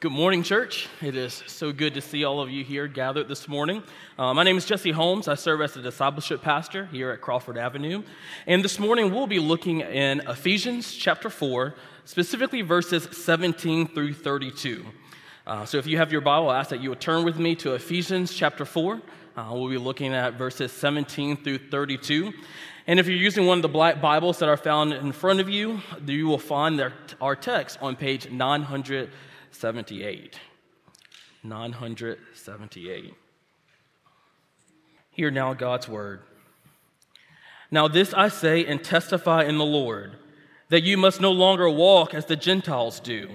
Good morning, church. It is so good to see all of you here gathered this morning. Uh, my name is Jesse Holmes. I serve as the discipleship pastor here at Crawford Avenue. And this morning we'll be looking in Ephesians chapter 4, specifically verses 17 through 32. Uh, so if you have your Bible, I ask that you would turn with me to Ephesians chapter 4. Uh, we'll be looking at verses 17 through 32. And if you're using one of the black Bibles that are found in front of you, you will find our text on page 900. 78. 978. Hear now God's word. Now, this I say and testify in the Lord that you must no longer walk as the Gentiles do,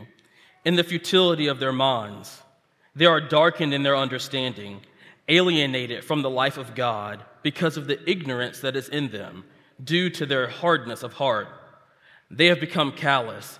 in the futility of their minds. They are darkened in their understanding, alienated from the life of God because of the ignorance that is in them, due to their hardness of heart. They have become callous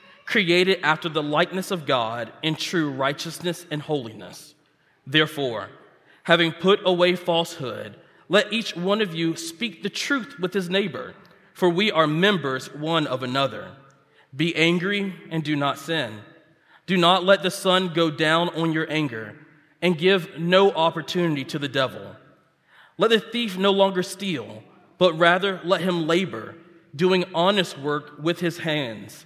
created after the likeness of God in true righteousness and holiness. Therefore, having put away falsehood, let each one of you speak the truth with his neighbor, for we are members one of another. Be angry and do not sin. Do not let the sun go down on your anger, and give no opportunity to the devil. Let the thief no longer steal, but rather let him labor, doing honest work with his hands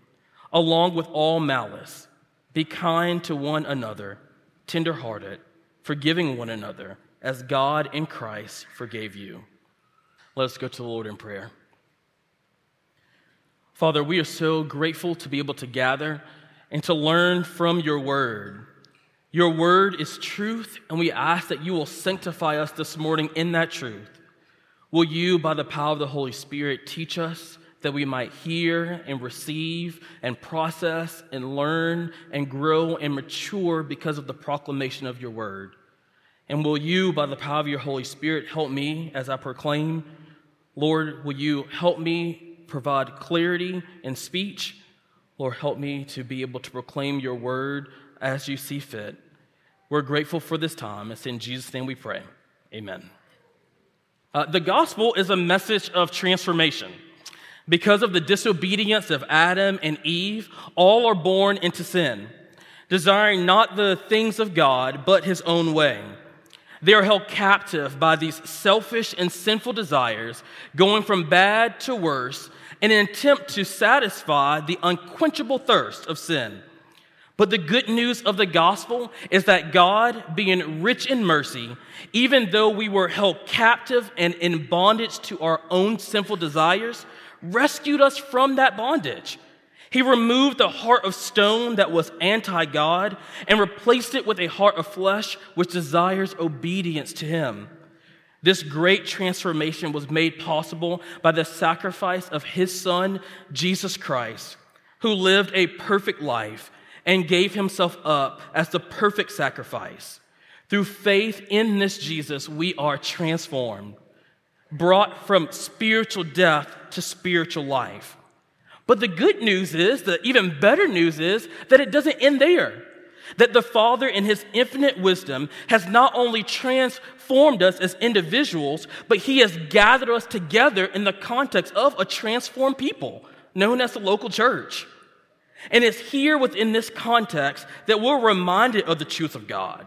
along with all malice. Be kind to one another, tenderhearted, forgiving one another, as God in Christ forgave you. Let us go to the Lord in prayer. Father, we are so grateful to be able to gather and to learn from your word. Your word is truth, and we ask that you will sanctify us this morning in that truth. Will you, by the power of the Holy Spirit, teach us? That we might hear and receive and process and learn and grow and mature because of the proclamation of your word. And will you, by the power of your Holy Spirit, help me as I proclaim? Lord, will you help me provide clarity in speech? Lord, help me to be able to proclaim your word as you see fit. We're grateful for this time. It's in Jesus' name we pray. Amen. Uh, the gospel is a message of transformation. Because of the disobedience of Adam and Eve, all are born into sin, desiring not the things of God, but his own way. They are held captive by these selfish and sinful desires, going from bad to worse in an attempt to satisfy the unquenchable thirst of sin. But the good news of the gospel is that God, being rich in mercy, even though we were held captive and in bondage to our own sinful desires, rescued us from that bondage. He removed the heart of stone that was anti God and replaced it with a heart of flesh which desires obedience to Him. This great transformation was made possible by the sacrifice of His Son, Jesus Christ, who lived a perfect life and gave Himself up as the perfect sacrifice. Through faith in this Jesus, we are transformed brought from spiritual death to spiritual life. But the good news is, the even better news is, that it doesn't end there. That the Father, in His infinite wisdom, has not only transformed us as individuals, but He has gathered us together in the context of a transformed people known as the local church. And it's here within this context that we're reminded of the truth of God.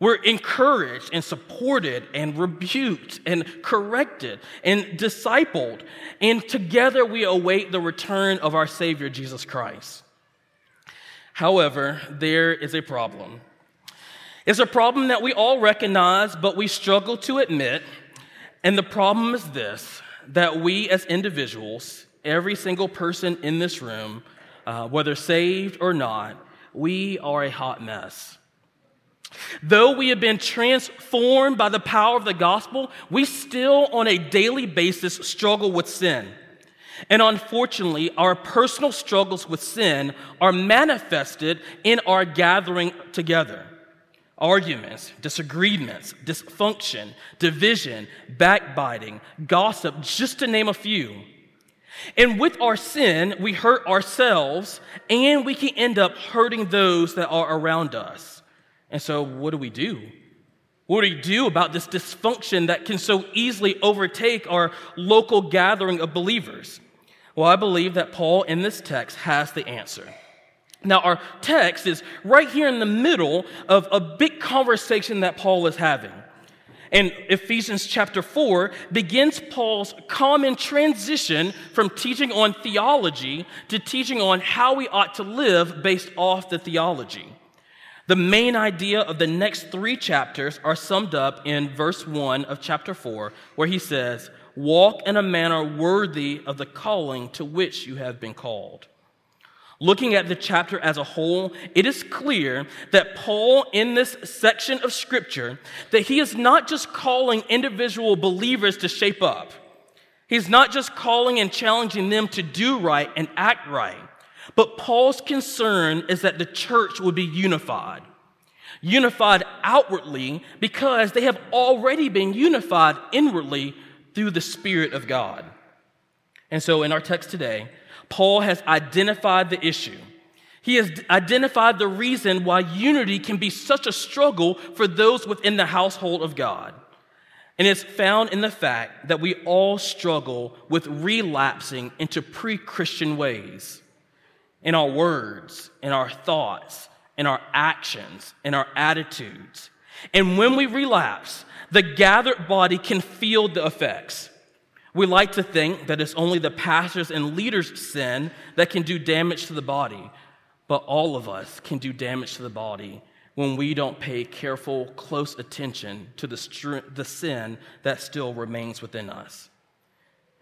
We're encouraged and supported and rebuked and corrected and discipled. And together we await the return of our Savior, Jesus Christ. However, there is a problem. It's a problem that we all recognize, but we struggle to admit. And the problem is this that we as individuals, every single person in this room, uh, whether saved or not, we are a hot mess. Though we have been transformed by the power of the gospel, we still on a daily basis struggle with sin. And unfortunately, our personal struggles with sin are manifested in our gathering together. Arguments, disagreements, dysfunction, division, backbiting, gossip, just to name a few. And with our sin, we hurt ourselves and we can end up hurting those that are around us. And so, what do we do? What do we do about this dysfunction that can so easily overtake our local gathering of believers? Well, I believe that Paul in this text has the answer. Now, our text is right here in the middle of a big conversation that Paul is having. And Ephesians chapter 4 begins Paul's common transition from teaching on theology to teaching on how we ought to live based off the theology. The main idea of the next three chapters are summed up in verse 1 of chapter 4, where he says, Walk in a manner worthy of the calling to which you have been called. Looking at the chapter as a whole, it is clear that Paul in this section of scripture that he is not just calling individual believers to shape up. He's not just calling and challenging them to do right and act right. But Paul's concern is that the church would be unified. Unified outwardly because they have already been unified inwardly through the Spirit of God. And so in our text today, Paul has identified the issue. He has identified the reason why unity can be such a struggle for those within the household of God. And it's found in the fact that we all struggle with relapsing into pre Christian ways in our words, in our thoughts, in our actions, in our attitudes. And when we relapse, the gathered body can feel the effects. We like to think that it's only the pastors and leaders' sin that can do damage to the body, but all of us can do damage to the body when we don't pay careful, close attention to the, str- the sin that still remains within us.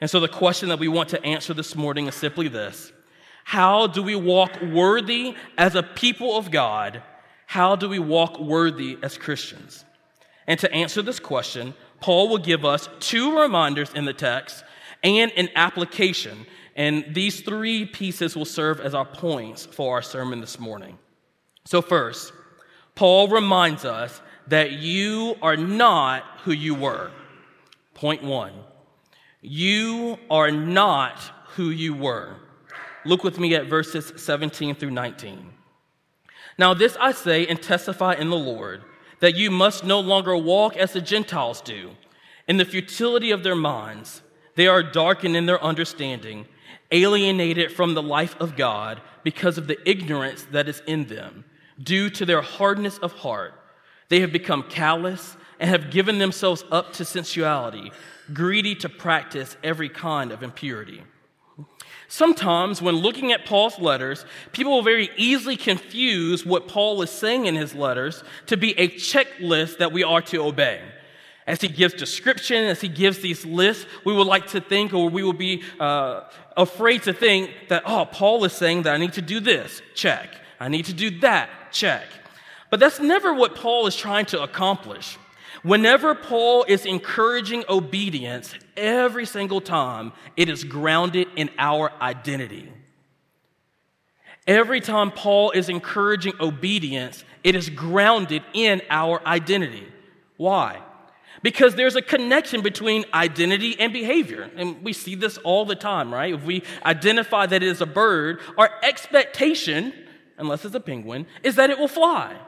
And so, the question that we want to answer this morning is simply this How do we walk worthy as a people of God? How do we walk worthy as Christians? And to answer this question, Paul will give us two reminders in the text and an application. And these three pieces will serve as our points for our sermon this morning. So, first, Paul reminds us that you are not who you were. Point one you are not who you were. Look with me at verses 17 through 19. Now, this I say and testify in the Lord that you must no longer walk as the Gentiles do, in the futility of their minds. They are darkened in their understanding, alienated from the life of God because of the ignorance that is in them, due to their hardness of heart. They have become callous and have given themselves up to sensuality, greedy to practice every kind of impurity. Sometimes, when looking at Paul's letters, people will very easily confuse what Paul is saying in his letters to be a checklist that we are to obey. As he gives description, as he gives these lists, we would like to think, or we will be uh, afraid to think that, oh, Paul is saying that I need to do this, check. I need to do that, check. But that's never what Paul is trying to accomplish. Whenever Paul is encouraging obedience, every single time it is grounded in our identity. Every time Paul is encouraging obedience, it is grounded in our identity. Why? Because there's a connection between identity and behavior. And we see this all the time, right? If we identify that it is a bird, our expectation, unless it's a penguin, is that it will fly.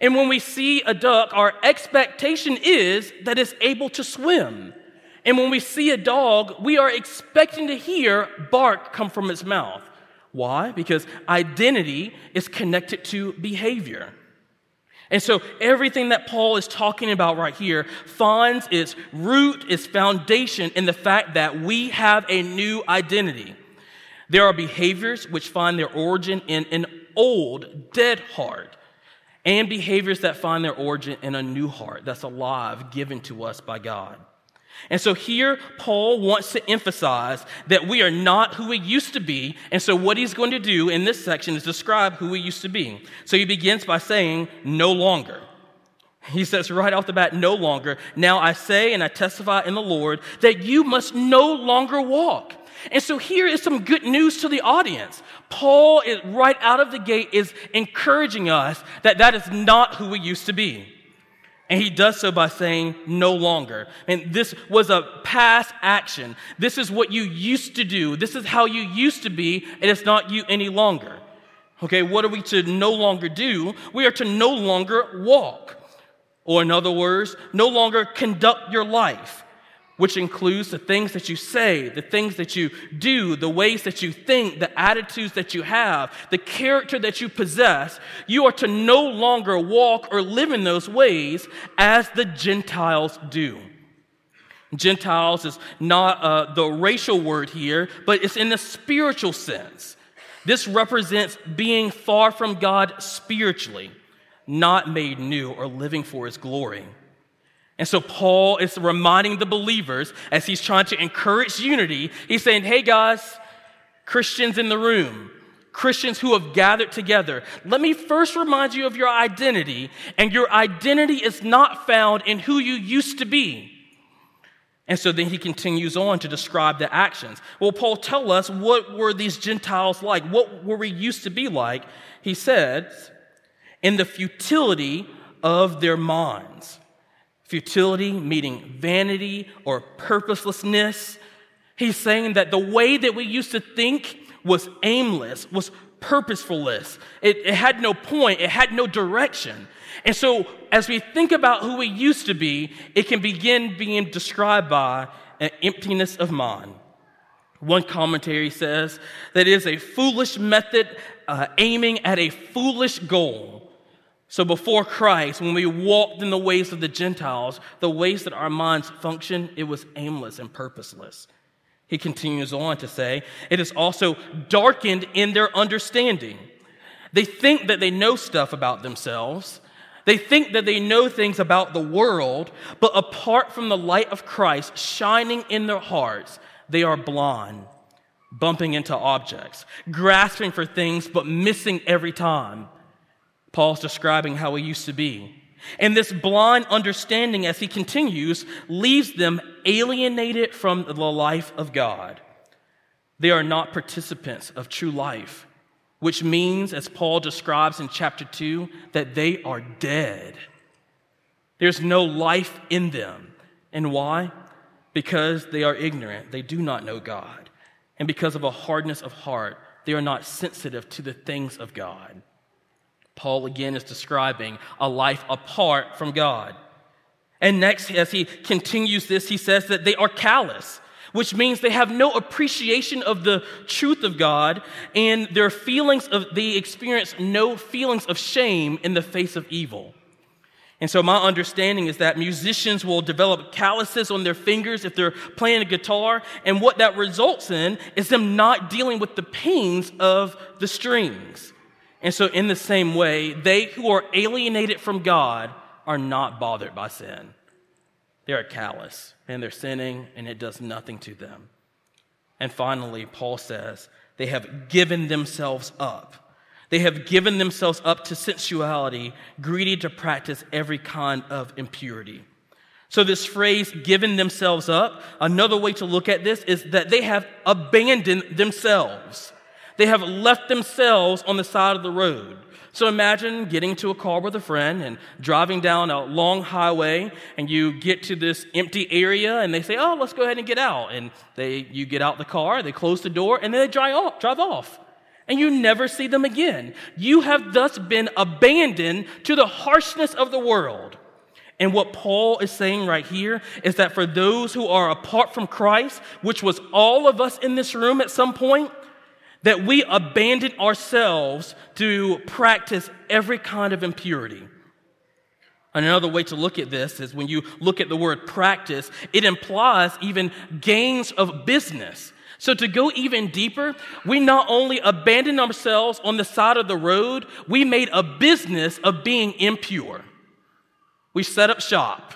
And when we see a duck, our expectation is that it's able to swim. And when we see a dog, we are expecting to hear bark come from its mouth. Why? Because identity is connected to behavior. And so everything that Paul is talking about right here finds its root, its foundation in the fact that we have a new identity. There are behaviors which find their origin in an old, dead heart and behaviors that find their origin in a new heart that's alive, given to us by God. And so here, Paul wants to emphasize that we are not who we used to be. And so, what he's going to do in this section is describe who we used to be. So, he begins by saying, no longer. He says right off the bat, no longer. Now I say and I testify in the Lord that you must no longer walk. And so here is some good news to the audience. Paul is right out of the gate is encouraging us that that is not who we used to be. And he does so by saying, no longer. And this was a past action. This is what you used to do. This is how you used to be, and it's not you any longer. Okay, what are we to no longer do? We are to no longer walk. Or, in other words, no longer conduct your life which includes the things that you say, the things that you do, the ways that you think, the attitudes that you have, the character that you possess, you are to no longer walk or live in those ways as the Gentiles do. Gentiles is not uh, the racial word here, but it's in the spiritual sense. This represents being far from God spiritually, not made new or living for his glory. And so Paul is reminding the believers as he's trying to encourage unity. He's saying, hey guys, Christians in the room, Christians who have gathered together, let me first remind you of your identity. And your identity is not found in who you used to be. And so then he continues on to describe the actions. Well, Paul, tell us what were these Gentiles like? What were we used to be like? He says, in the futility of their minds. Futility, meaning vanity or purposelessness. He's saying that the way that we used to think was aimless, was purposeless. It, it had no point, it had no direction. And so, as we think about who we used to be, it can begin being described by an emptiness of mind. One commentary says that it is a foolish method uh, aiming at a foolish goal. So before Christ, when we walked in the ways of the Gentiles, the ways that our minds function, it was aimless and purposeless. He continues on to say, it is also darkened in their understanding. They think that they know stuff about themselves. They think that they know things about the world, but apart from the light of Christ shining in their hearts, they are blind, bumping into objects, grasping for things, but missing every time. Paul's describing how he used to be. And this blind understanding, as he continues, leaves them alienated from the life of God. They are not participants of true life, which means, as Paul describes in chapter 2, that they are dead. There's no life in them. And why? Because they are ignorant. They do not know God. And because of a hardness of heart, they are not sensitive to the things of God. Paul again is describing a life apart from God. And next, as he continues this, he says that they are callous, which means they have no appreciation of the truth of God, and their feelings of, they experience no feelings of shame in the face of evil. And so, my understanding is that musicians will develop calluses on their fingers if they're playing a guitar, and what that results in is them not dealing with the pains of the strings. And so, in the same way, they who are alienated from God are not bothered by sin. They are callous and they're sinning, and it does nothing to them. And finally, Paul says, they have given themselves up. They have given themselves up to sensuality, greedy to practice every kind of impurity. So, this phrase, given themselves up, another way to look at this is that they have abandoned themselves. They have left themselves on the side of the road. So imagine getting to a car with a friend and driving down a long highway and you get to this empty area and they say, "Oh, let's go ahead and get out." And they you get out the car, they close the door and then they drive off, drive off. And you never see them again. You have thus been abandoned to the harshness of the world. And what Paul is saying right here is that for those who are apart from Christ, which was all of us in this room at some point, that we abandon ourselves to practice every kind of impurity. Another way to look at this is when you look at the word practice, it implies even gains of business. So, to go even deeper, we not only abandoned ourselves on the side of the road, we made a business of being impure. We set up shop,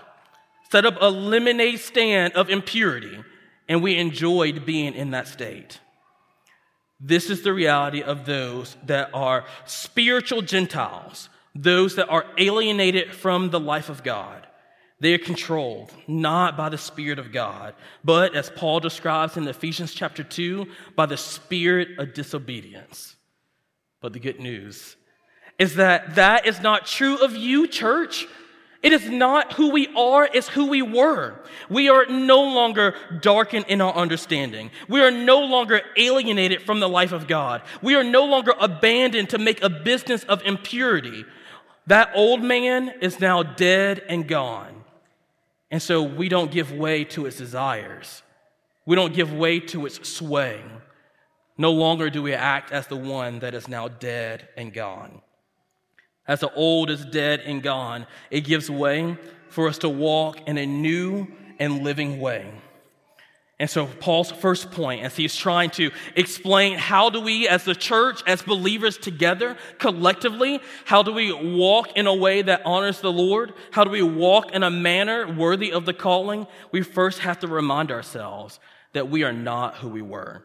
set up a lemonade stand of impurity, and we enjoyed being in that state. This is the reality of those that are spiritual Gentiles, those that are alienated from the life of God. They are controlled not by the Spirit of God, but as Paul describes in Ephesians chapter 2, by the spirit of disobedience. But the good news is that that is not true of you, church. It is not who we are, it's who we were. We are no longer darkened in our understanding. We are no longer alienated from the life of God. We are no longer abandoned to make a business of impurity. That old man is now dead and gone. And so we don't give way to its desires. We don't give way to its sway. No longer do we act as the one that is now dead and gone. As the old is dead and gone, it gives way for us to walk in a new and living way. And so, Paul's first point, as he's trying to explain how do we, as the church, as believers together, collectively, how do we walk in a way that honors the Lord? How do we walk in a manner worthy of the calling? We first have to remind ourselves that we are not who we were.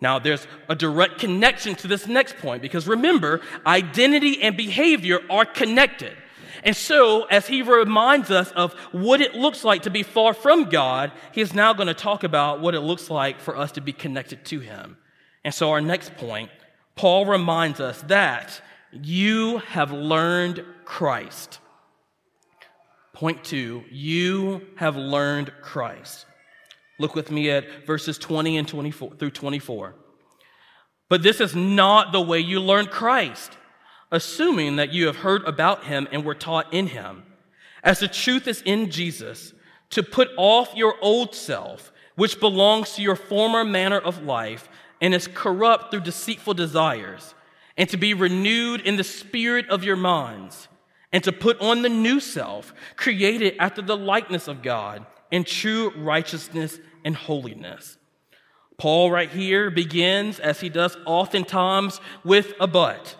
Now, there's a direct connection to this next point because remember, identity and behavior are connected. And so, as he reminds us of what it looks like to be far from God, he is now going to talk about what it looks like for us to be connected to him. And so, our next point, Paul reminds us that you have learned Christ. Point two, you have learned Christ. Look with me at verses 20 and 24 through 24. But this is not the way you learned Christ, assuming that you have heard about him and were taught in him. As the truth is in Jesus, to put off your old self, which belongs to your former manner of life and is corrupt through deceitful desires, and to be renewed in the spirit of your minds, and to put on the new self, created after the likeness of God in true righteousness and holiness. Paul, right here, begins, as he does oftentimes, with a but.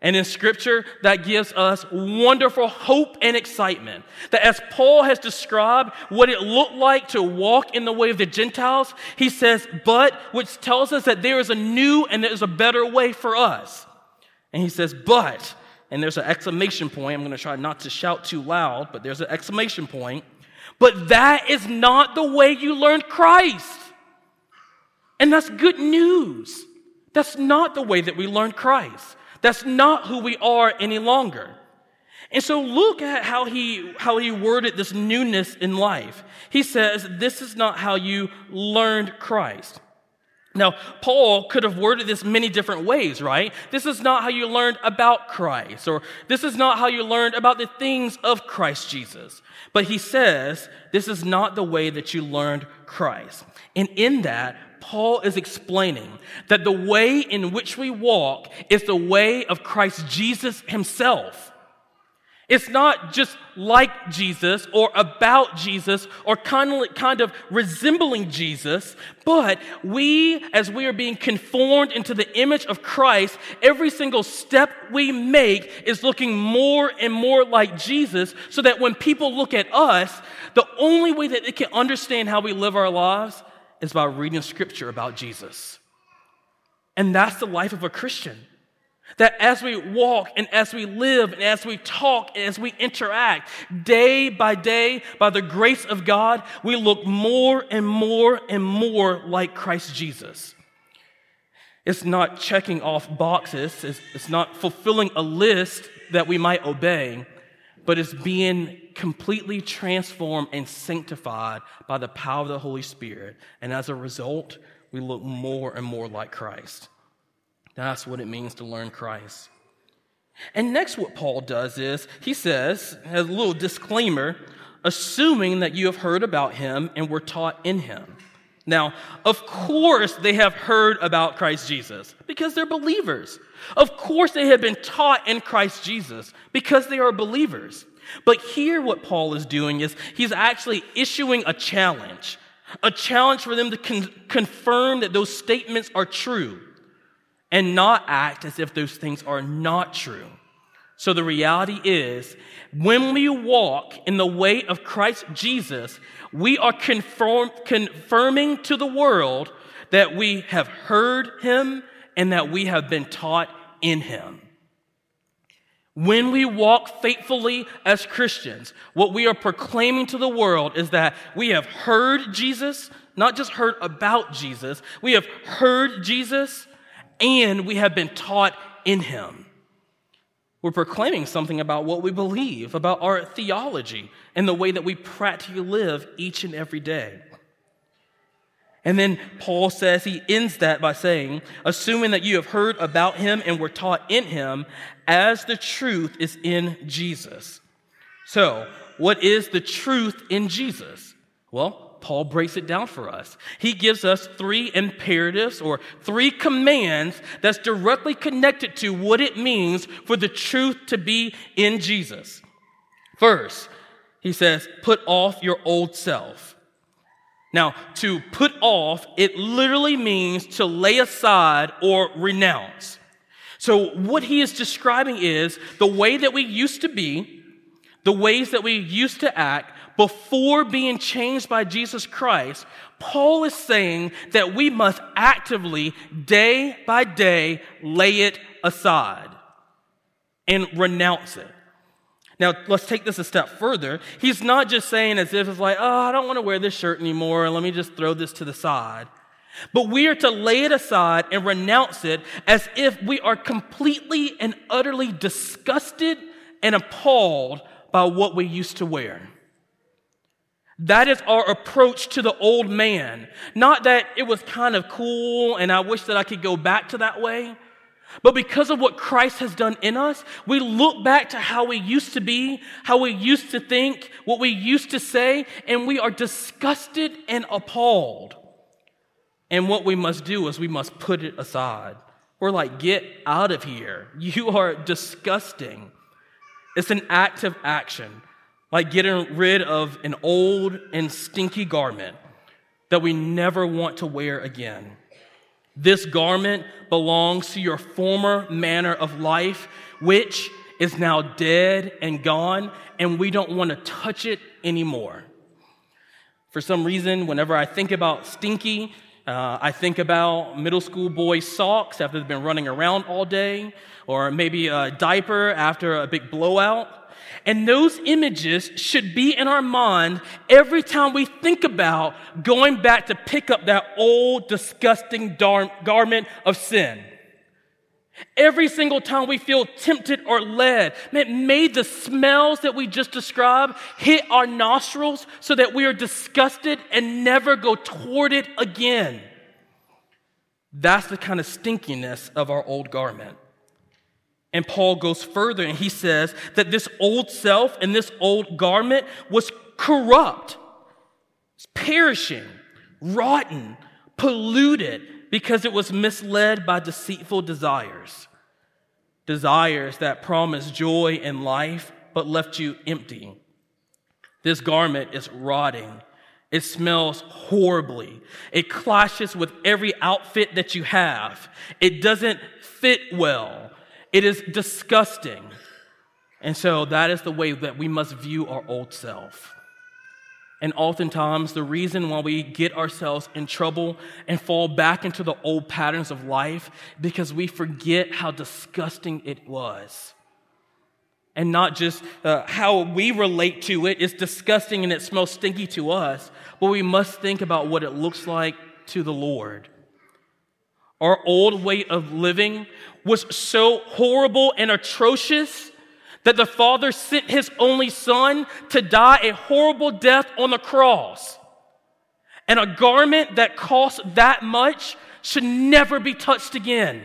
And in scripture, that gives us wonderful hope and excitement. That as Paul has described what it looked like to walk in the way of the Gentiles, he says, but, which tells us that there is a new and there is a better way for us. And he says, but, and there's an exclamation point. I'm going to try not to shout too loud, but there's an exclamation point. But that is not the way you learned Christ. And that's good news. That's not the way that we learn Christ. That's not who we are any longer. And so look at how he, how he worded this newness in life. He says, This is not how you learned Christ. Now, Paul could have worded this many different ways, right? This is not how you learned about Christ, or this is not how you learned about the things of Christ Jesus. But he says, this is not the way that you learned Christ. And in that, Paul is explaining that the way in which we walk is the way of Christ Jesus himself. It's not just like Jesus or about Jesus or kind of, resembling Jesus, but we, as we are being conformed into the image of Christ, every single step we make is looking more and more like Jesus so that when people look at us, the only way that they can understand how we live our lives is by reading scripture about Jesus. And that's the life of a Christian. That as we walk and as we live and as we talk and as we interact day by day by the grace of God, we look more and more and more like Christ Jesus. It's not checking off boxes, it's, it's not fulfilling a list that we might obey, but it's being completely transformed and sanctified by the power of the Holy Spirit. And as a result, we look more and more like Christ. That's what it means to learn Christ. And next, what Paul does is he says, a little disclaimer, assuming that you have heard about him and were taught in him. Now, of course, they have heard about Christ Jesus because they're believers. Of course, they have been taught in Christ Jesus because they are believers. But here, what Paul is doing is he's actually issuing a challenge a challenge for them to con- confirm that those statements are true and not act as if those things are not true. So the reality is, when we walk in the way of Christ Jesus, we are confirm, confirming to the world that we have heard him and that we have been taught in him. When we walk faithfully as Christians, what we are proclaiming to the world is that we have heard Jesus, not just heard about Jesus, we have heard Jesus and we have been taught in him. We're proclaiming something about what we believe, about our theology, and the way that we practically live each and every day. And then Paul says, he ends that by saying, assuming that you have heard about him and were taught in him, as the truth is in Jesus. So, what is the truth in Jesus? Well, Paul breaks it down for us. He gives us three imperatives or three commands that's directly connected to what it means for the truth to be in Jesus. First, he says, put off your old self. Now, to put off, it literally means to lay aside or renounce. So, what he is describing is the way that we used to be, the ways that we used to act before being changed by Jesus Christ. Paul is saying that we must actively, day by day, lay it aside and renounce it. Now, let's take this a step further. He's not just saying as if it's like, oh, I don't want to wear this shirt anymore. Let me just throw this to the side. But we are to lay it aside and renounce it as if we are completely and utterly disgusted and appalled by what we used to wear. That is our approach to the old man. Not that it was kind of cool and I wish that I could go back to that way. But because of what Christ has done in us, we look back to how we used to be, how we used to think, what we used to say, and we are disgusted and appalled. And what we must do is we must put it aside. We're like, get out of here. You are disgusting. It's an active action, like getting rid of an old and stinky garment that we never want to wear again. This garment belongs to your former manner of life, which is now dead and gone, and we don't want to touch it anymore. For some reason, whenever I think about stinky, uh, I think about middle school boys' socks after they've been running around all day, or maybe a diaper after a big blowout. And those images should be in our mind every time we think about going back to pick up that old, disgusting dar- garment of sin. Every single time we feel tempted or led, man, may the smells that we just described hit our nostrils so that we are disgusted and never go toward it again. That's the kind of stinkiness of our old garment. And Paul goes further and he says that this old self and this old garment was corrupt, it's perishing, rotten, polluted because it was misled by deceitful desires. Desires that promised joy and life but left you empty. This garment is rotting. It smells horribly. It clashes with every outfit that you have. It doesn't fit well. It is disgusting. And so that is the way that we must view our old self. And oftentimes, the reason why we get ourselves in trouble and fall back into the old patterns of life because we forget how disgusting it was. And not just uh, how we relate to it. it is disgusting and it smells stinky to us, but we must think about what it looks like to the Lord. Our old way of living was so horrible and atrocious that the Father sent His only Son to die a horrible death on the cross. And a garment that costs that much should never be touched again,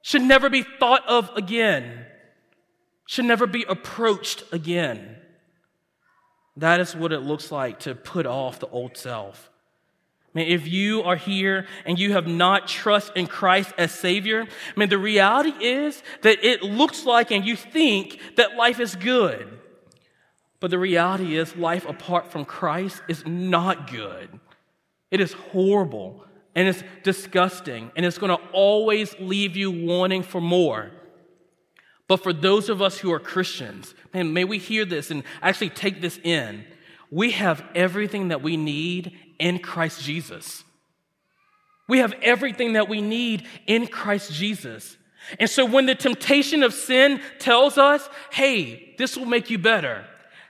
should never be thought of again, should never be approached again. That is what it looks like to put off the old self. If you are here and you have not trust in Christ as Savior, I mean, the reality is that it looks like and you think that life is good. But the reality is, life apart from Christ is not good. It is horrible and it's disgusting and it's going to always leave you wanting for more. But for those of us who are Christians, man, may we hear this and actually take this in. We have everything that we need in Christ Jesus. We have everything that we need in Christ Jesus. And so when the temptation of sin tells us, hey, this will make you better,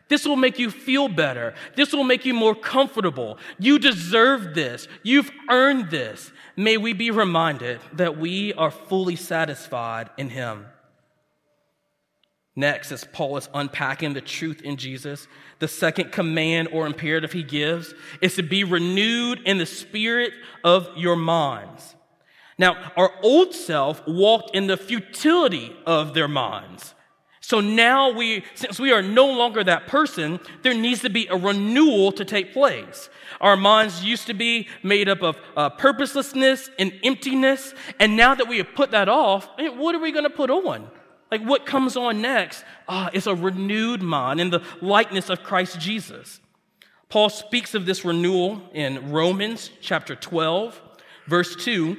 this will make you feel better. This will make you more comfortable. You deserve this. You've earned this. May we be reminded that we are fully satisfied in Him. Next, as Paul is unpacking the truth in Jesus, the second command or imperative he gives is to be renewed in the spirit of your minds. Now, our old self walked in the futility of their minds. So now we, since we are no longer that person, there needs to be a renewal to take place. Our minds used to be made up of uh, purposelessness and emptiness. And now that we have put that off, what are we going to put on? Like what comes on next uh, is a renewed mind in the likeness of Christ Jesus. Paul speaks of this renewal in Romans chapter 12, verse 2,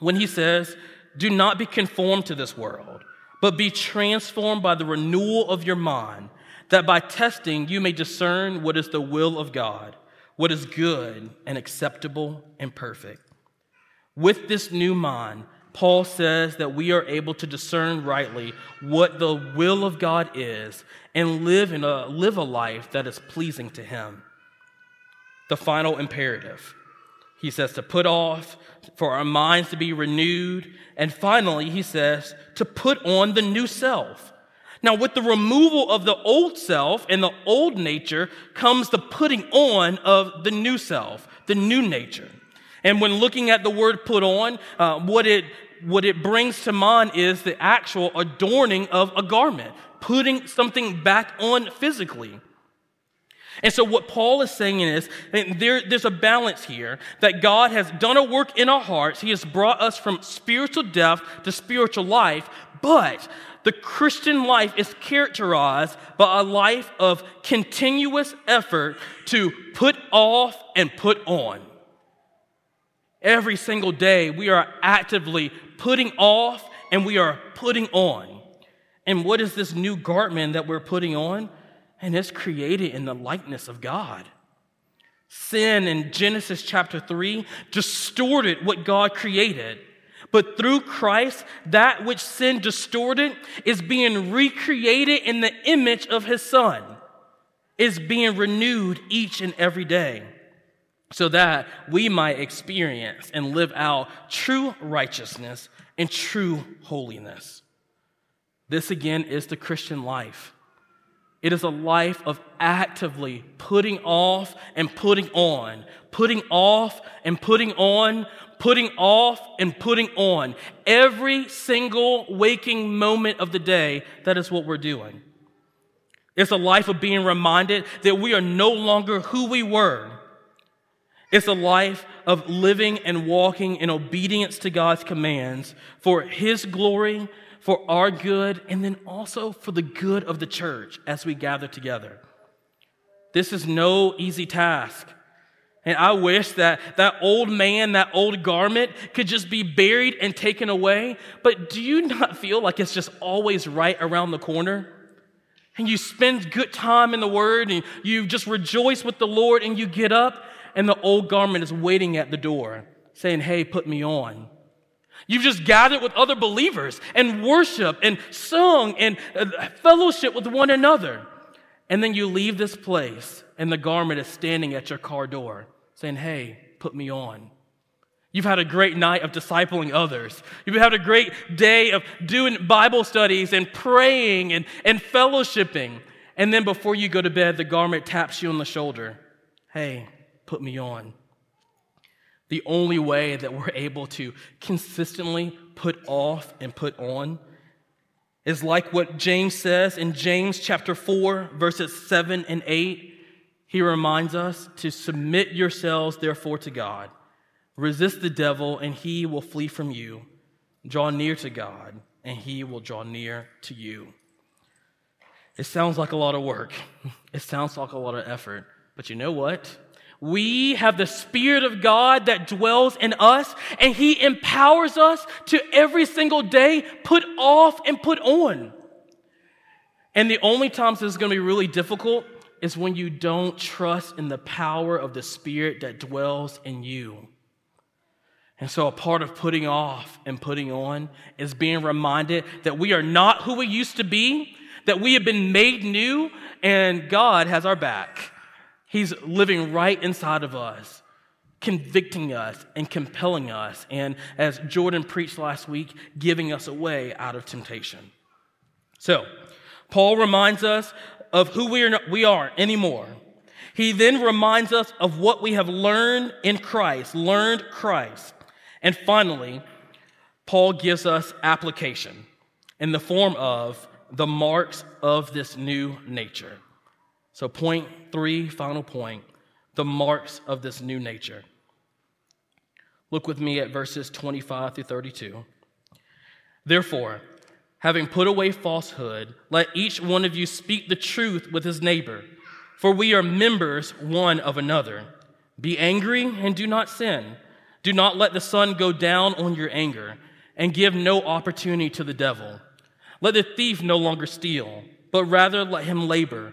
when he says, Do not be conformed to this world but be transformed by the renewal of your mind, that by testing you may discern what is the will of God, what is good and acceptable and perfect. With this new mind, Paul says that we are able to discern rightly what the will of God is and live in a live a life that is pleasing to him. The final imperative. He says to put off, for our minds to be renewed. And finally, he says to put on the new self. Now, with the removal of the old self and the old nature comes the putting on of the new self, the new nature. And when looking at the word put on, uh, what, it, what it brings to mind is the actual adorning of a garment, putting something back on physically. And so, what Paul is saying is there, there's a balance here that God has done a work in our hearts. He has brought us from spiritual death to spiritual life, but the Christian life is characterized by a life of continuous effort to put off and put on. Every single day, we are actively putting off and we are putting on. And what is this new garment that we're putting on? and it's created in the likeness of God. Sin in Genesis chapter 3 distorted what God created. But through Christ, that which sin distorted is being recreated in the image of his Son, is being renewed each and every day, so that we might experience and live out true righteousness and true holiness. This again is the Christian life. It is a life of actively putting off and putting on, putting off and putting on, putting off and putting on. Every single waking moment of the day, that is what we're doing. It's a life of being reminded that we are no longer who we were. It's a life of living and walking in obedience to God's commands for His glory for our good and then also for the good of the church as we gather together. This is no easy task. And I wish that that old man, that old garment could just be buried and taken away. But do you not feel like it's just always right around the corner? And you spend good time in the Word and you just rejoice with the Lord and you get up and the old garment is waiting at the door saying, Hey, put me on. You've just gathered with other believers and worship and sung and uh, fellowship with one another. And then you leave this place and the garment is standing at your car door saying, Hey, put me on. You've had a great night of discipling others. You've had a great day of doing Bible studies and praying and, and fellowshipping. And then before you go to bed, the garment taps you on the shoulder. Hey, put me on. The only way that we're able to consistently put off and put on is like what James says in James chapter 4, verses 7 and 8. He reminds us to submit yourselves, therefore, to God. Resist the devil, and he will flee from you. Draw near to God, and he will draw near to you. It sounds like a lot of work. It sounds like a lot of effort. But you know what? We have the Spirit of God that dwells in us, and He empowers us to every single day put off and put on. And the only times this is going to be really difficult is when you don't trust in the power of the Spirit that dwells in you. And so, a part of putting off and putting on is being reminded that we are not who we used to be, that we have been made new, and God has our back. He's living right inside of us, convicting us and compelling us, and as Jordan preached last week, giving us a way out of temptation. So, Paul reminds us of who we, are not, we aren't anymore. He then reminds us of what we have learned in Christ, learned Christ. And finally, Paul gives us application in the form of the marks of this new nature. So, point three, final point the marks of this new nature. Look with me at verses 25 through 32. Therefore, having put away falsehood, let each one of you speak the truth with his neighbor, for we are members one of another. Be angry and do not sin. Do not let the sun go down on your anger, and give no opportunity to the devil. Let the thief no longer steal, but rather let him labor,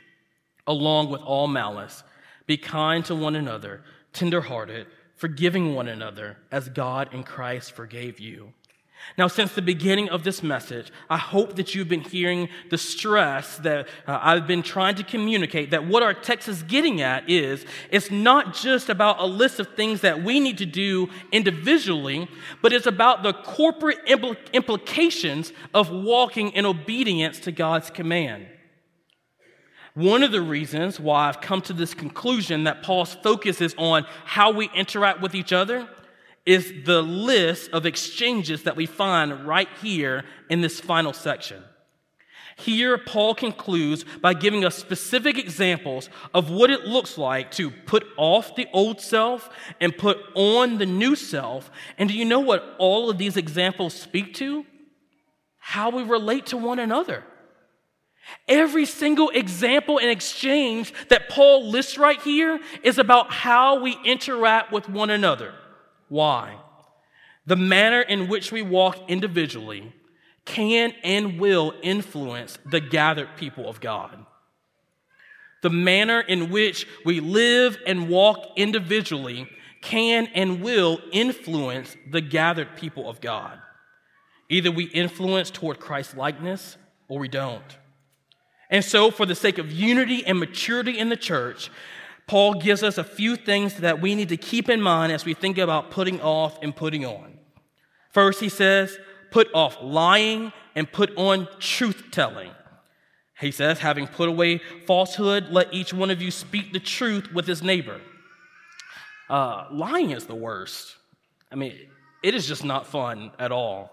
along with all malice. Be kind to one another, tenderhearted, forgiving one another, as God in Christ forgave you. Now, since the beginning of this message, I hope that you've been hearing the stress that uh, I've been trying to communicate that what our text is getting at is it's not just about a list of things that we need to do individually, but it's about the corporate impl- implications of walking in obedience to God's command. One of the reasons why I've come to this conclusion that Paul's focus is on how we interact with each other is the list of exchanges that we find right here in this final section. Here, Paul concludes by giving us specific examples of what it looks like to put off the old self and put on the new self. And do you know what all of these examples speak to? How we relate to one another. Every single example and exchange that Paul lists right here is about how we interact with one another. Why? The manner in which we walk individually can and will influence the gathered people of God. The manner in which we live and walk individually can and will influence the gathered people of God. Either we influence toward Christ's likeness or we don't. And so, for the sake of unity and maturity in the church, Paul gives us a few things that we need to keep in mind as we think about putting off and putting on. First, he says, put off lying and put on truth telling. He says, having put away falsehood, let each one of you speak the truth with his neighbor. Uh, lying is the worst. I mean, it is just not fun at all.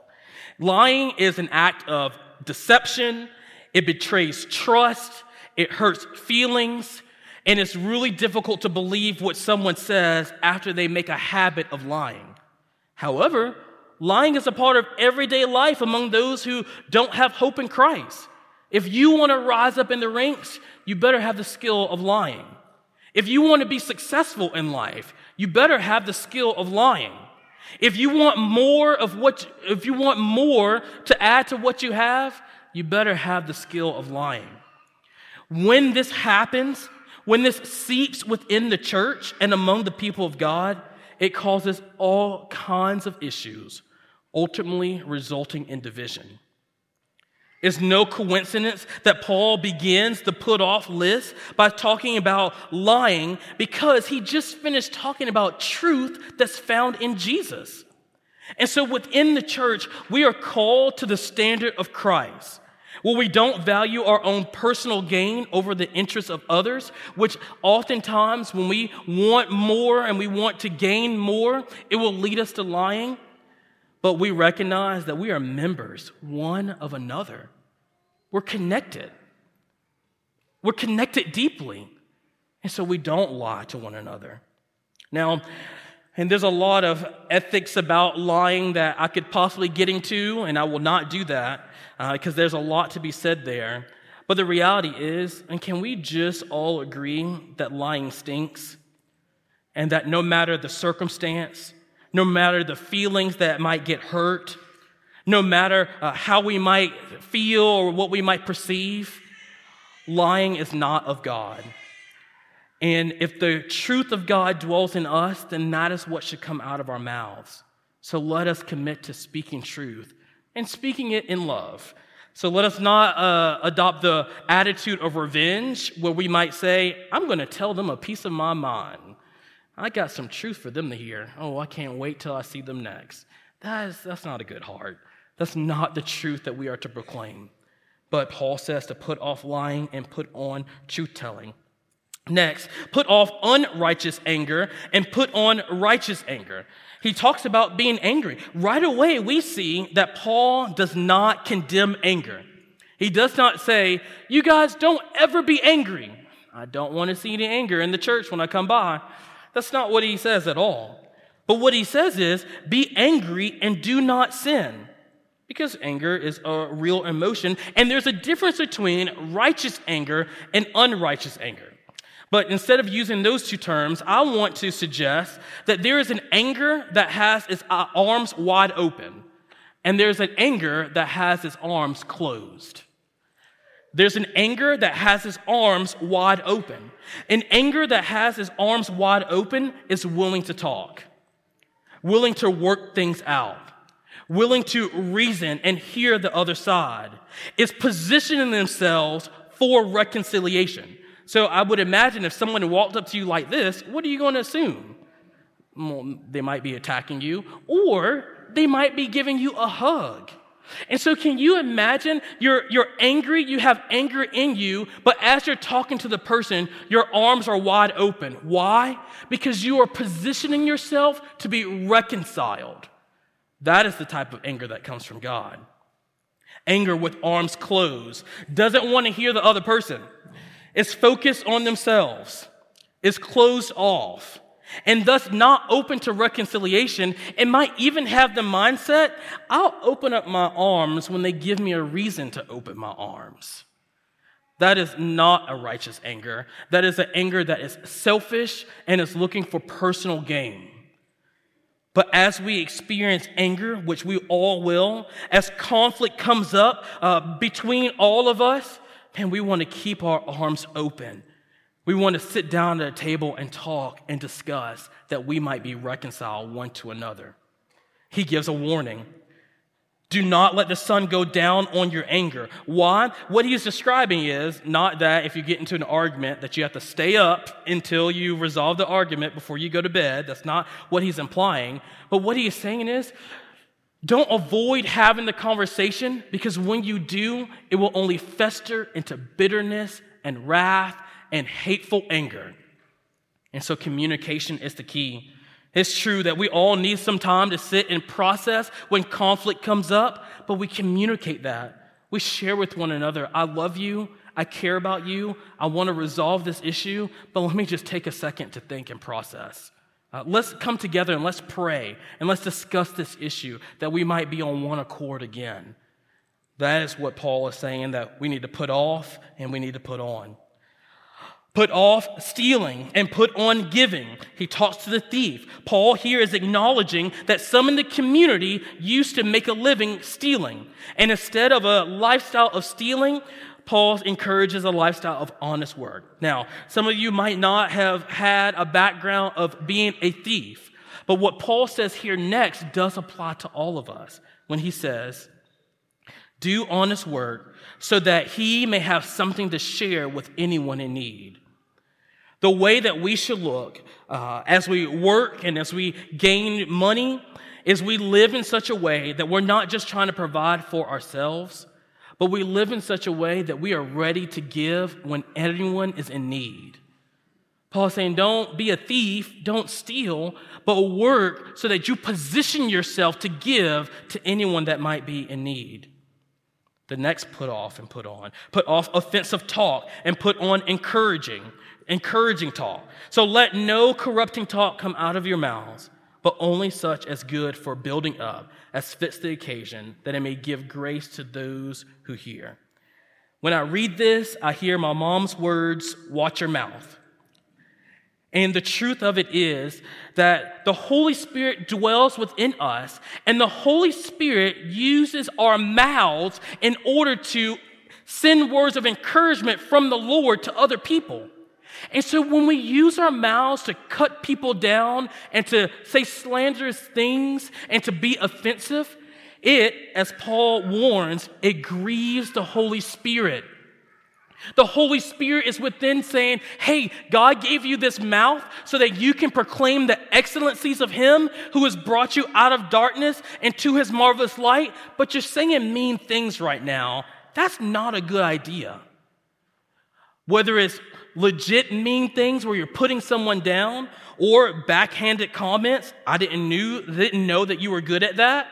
Lying is an act of deception, it betrays trust, it hurts feelings, and it's really difficult to believe what someone says after they make a habit of lying. However, lying is a part of everyday life among those who don't have hope in Christ. If you want to rise up in the ranks, you better have the skill of lying. If you want to be successful in life, you better have the skill of lying. If you want more of what, if you want more to add to what you have, you better have the skill of lying. When this happens, when this seeps within the church and among the people of God, it causes all kinds of issues, ultimately resulting in division. It's no coincidence that Paul begins the put off list by talking about lying because he just finished talking about truth that's found in Jesus. And so within the church, we are called to the standard of Christ. Where we don't value our own personal gain over the interests of others, which oftentimes when we want more and we want to gain more, it will lead us to lying. But we recognize that we are members one of another. We're connected. We're connected deeply. And so we don't lie to one another. Now, and there's a lot of ethics about lying that I could possibly get into, and I will not do that because uh, there's a lot to be said there. But the reality is, and can we just all agree that lying stinks? And that no matter the circumstance, no matter the feelings that might get hurt, no matter uh, how we might feel or what we might perceive, lying is not of God. And if the truth of God dwells in us, then that is what should come out of our mouths. So let us commit to speaking truth and speaking it in love. So let us not uh, adopt the attitude of revenge where we might say, I'm going to tell them a piece of my mind. I got some truth for them to hear. Oh, I can't wait till I see them next. That is, that's not a good heart. That's not the truth that we are to proclaim. But Paul says to put off lying and put on truth telling. Next, put off unrighteous anger and put on righteous anger. He talks about being angry. Right away, we see that Paul does not condemn anger. He does not say, You guys don't ever be angry. I don't want to see any anger in the church when I come by. That's not what he says at all. But what he says is, Be angry and do not sin. Because anger is a real emotion, and there's a difference between righteous anger and unrighteous anger. But instead of using those two terms, I want to suggest that there is an anger that has its uh, arms wide open, and there's an anger that has its arms closed. There's an anger that has its arms wide open. An anger that has its arms wide open is willing to talk, willing to work things out, willing to reason and hear the other side, is positioning themselves for reconciliation. So I would imagine if someone walked up to you like this, what are you going to assume? Well, they might be attacking you, or they might be giving you a hug. And so, can you imagine you're, you're angry, you have anger in you, but as you're talking to the person, your arms are wide open. Why? Because you are positioning yourself to be reconciled. That is the type of anger that comes from God. Anger with arms closed, doesn't want to hear the other person is focused on themselves, is closed off, and thus not open to reconciliation, and might even have the mindset I'll open up my arms when they give me a reason to open my arms. That is not a righteous anger. That is an anger that is selfish and is looking for personal gain. But as we experience anger, which we all will, as conflict comes up uh, between all of us, and we want to keep our arms open. We want to sit down at a table and talk and discuss that we might be reconciled one to another. He gives a warning. Do not let the sun go down on your anger. Why? What he is describing is not that if you get into an argument that you have to stay up until you resolve the argument before you go to bed. That's not what he's implying. But what he is saying is don't avoid having the conversation because when you do, it will only fester into bitterness and wrath and hateful anger. And so communication is the key. It's true that we all need some time to sit and process when conflict comes up, but we communicate that. We share with one another, I love you, I care about you, I want to resolve this issue, but let me just take a second to think and process. Uh, let's come together and let's pray and let's discuss this issue that we might be on one accord again. That is what Paul is saying that we need to put off and we need to put on. Put off stealing and put on giving. He talks to the thief. Paul here is acknowledging that some in the community used to make a living stealing. And instead of a lifestyle of stealing, Paul encourages a lifestyle of honest work. Now, some of you might not have had a background of being a thief, but what Paul says here next does apply to all of us when he says, Do honest work so that he may have something to share with anyone in need. The way that we should look uh, as we work and as we gain money is we live in such a way that we're not just trying to provide for ourselves, but we live in such a way that we are ready to give when anyone is in need. Paul is saying, don't be a thief, don't steal, but work so that you position yourself to give to anyone that might be in need. The next put off and put on. Put off offensive talk and put on encouraging, encouraging talk. So let no corrupting talk come out of your mouths, but only such as good for building up, as fits the occasion, that it may give grace to those who hear. When I read this, I hear my mom's words, watch your mouth. And the truth of it is that the Holy Spirit dwells within us, and the Holy Spirit uses our mouths in order to send words of encouragement from the Lord to other people. And so when we use our mouths to cut people down and to say slanderous things and to be offensive, it, as Paul warns, it grieves the Holy Spirit. The Holy Spirit is within saying, Hey, God gave you this mouth so that you can proclaim the excellencies of Him who has brought you out of darkness into His marvelous light, but you're saying mean things right now. That's not a good idea. Whether it's legit mean things where you're putting someone down or backhanded comments, I didn't knew didn't know that you were good at that.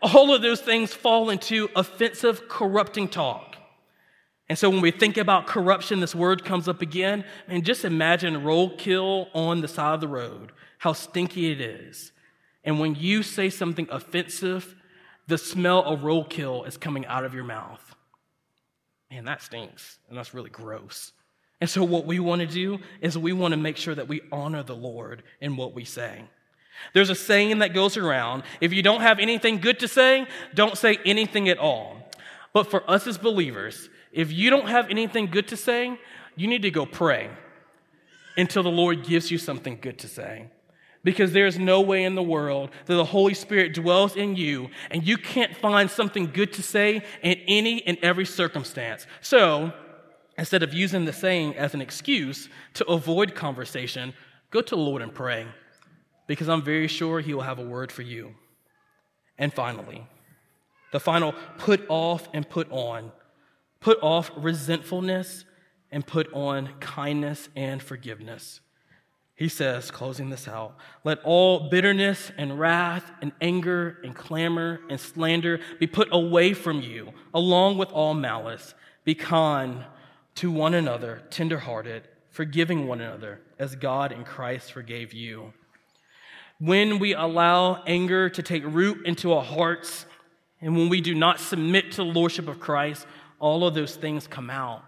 All of those things fall into offensive, corrupting talk. And so when we think about corruption, this word comes up again. And just imagine roadkill on the side of the road, how stinky it is. And when you say something offensive, the smell of roadkill is coming out of your mouth. Man, that stinks. And that's really gross. And so, what we want to do is we want to make sure that we honor the Lord in what we say. There's a saying that goes around if you don't have anything good to say, don't say anything at all. But for us as believers, if you don't have anything good to say, you need to go pray until the Lord gives you something good to say. Because there's no way in the world that the Holy Spirit dwells in you and you can't find something good to say in any and every circumstance. So, instead of using the saying as an excuse to avoid conversation, go to the Lord and pray because I'm very sure He will have a word for you. And finally, the final put off and put on Put off resentfulness and put on kindness and forgiveness. He says, closing this out, let all bitterness and wrath and anger and clamor and slander be put away from you, along with all malice. Be kind to one another, tenderhearted, forgiving one another, as God in Christ forgave you. When we allow anger to take root into our hearts, and when we do not submit to the Lordship of Christ, all of those things come out.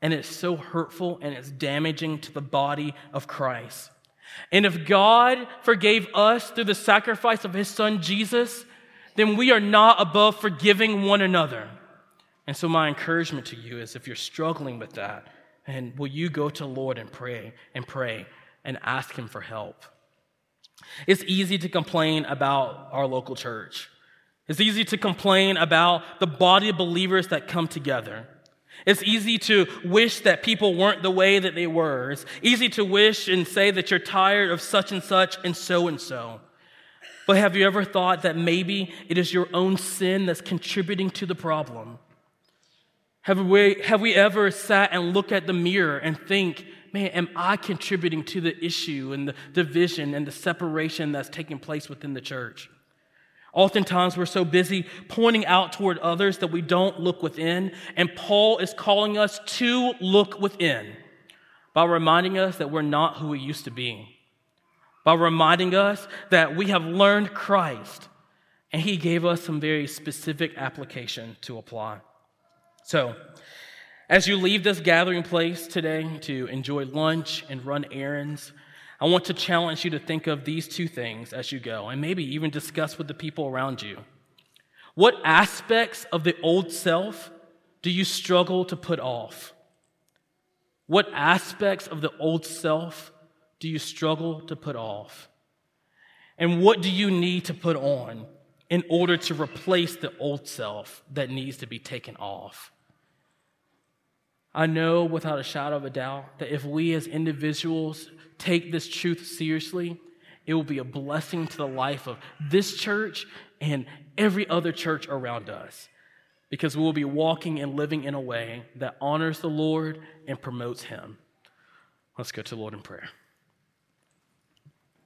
And it's so hurtful and it's damaging to the body of Christ. And if God forgave us through the sacrifice of his son Jesus, then we are not above forgiving one another. And so, my encouragement to you is if you're struggling with that, and will you go to Lord and pray and pray and ask him for help? It's easy to complain about our local church. It's easy to complain about the body of believers that come together. It's easy to wish that people weren't the way that they were. It's easy to wish and say that you're tired of such and such and so and so. But have you ever thought that maybe it is your own sin that's contributing to the problem? Have we, have we ever sat and looked at the mirror and think, man, am I contributing to the issue and the division and the separation that's taking place within the church? Oftentimes, we're so busy pointing out toward others that we don't look within. And Paul is calling us to look within by reminding us that we're not who we used to be, by reminding us that we have learned Christ, and he gave us some very specific application to apply. So, as you leave this gathering place today to enjoy lunch and run errands, I want to challenge you to think of these two things as you go, and maybe even discuss with the people around you. What aspects of the old self do you struggle to put off? What aspects of the old self do you struggle to put off? And what do you need to put on in order to replace the old self that needs to be taken off? I know without a shadow of a doubt that if we as individuals take this truth seriously, it will be a blessing to the life of this church and every other church around us. because we will be walking and living in a way that honors the Lord and promotes Him. Let's go to the Lord in prayer.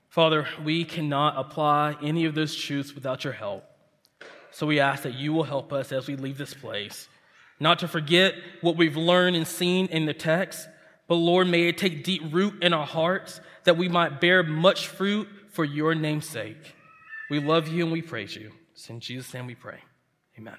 Father, we cannot apply any of those truths without your help. So we ask that you will help us as we leave this place, not to forget what we've learned and seen in the text, but Lord, may it take deep root in our hearts that we might bear much fruit for your name's sake. We love you and we praise you. It's in Jesus' name we pray.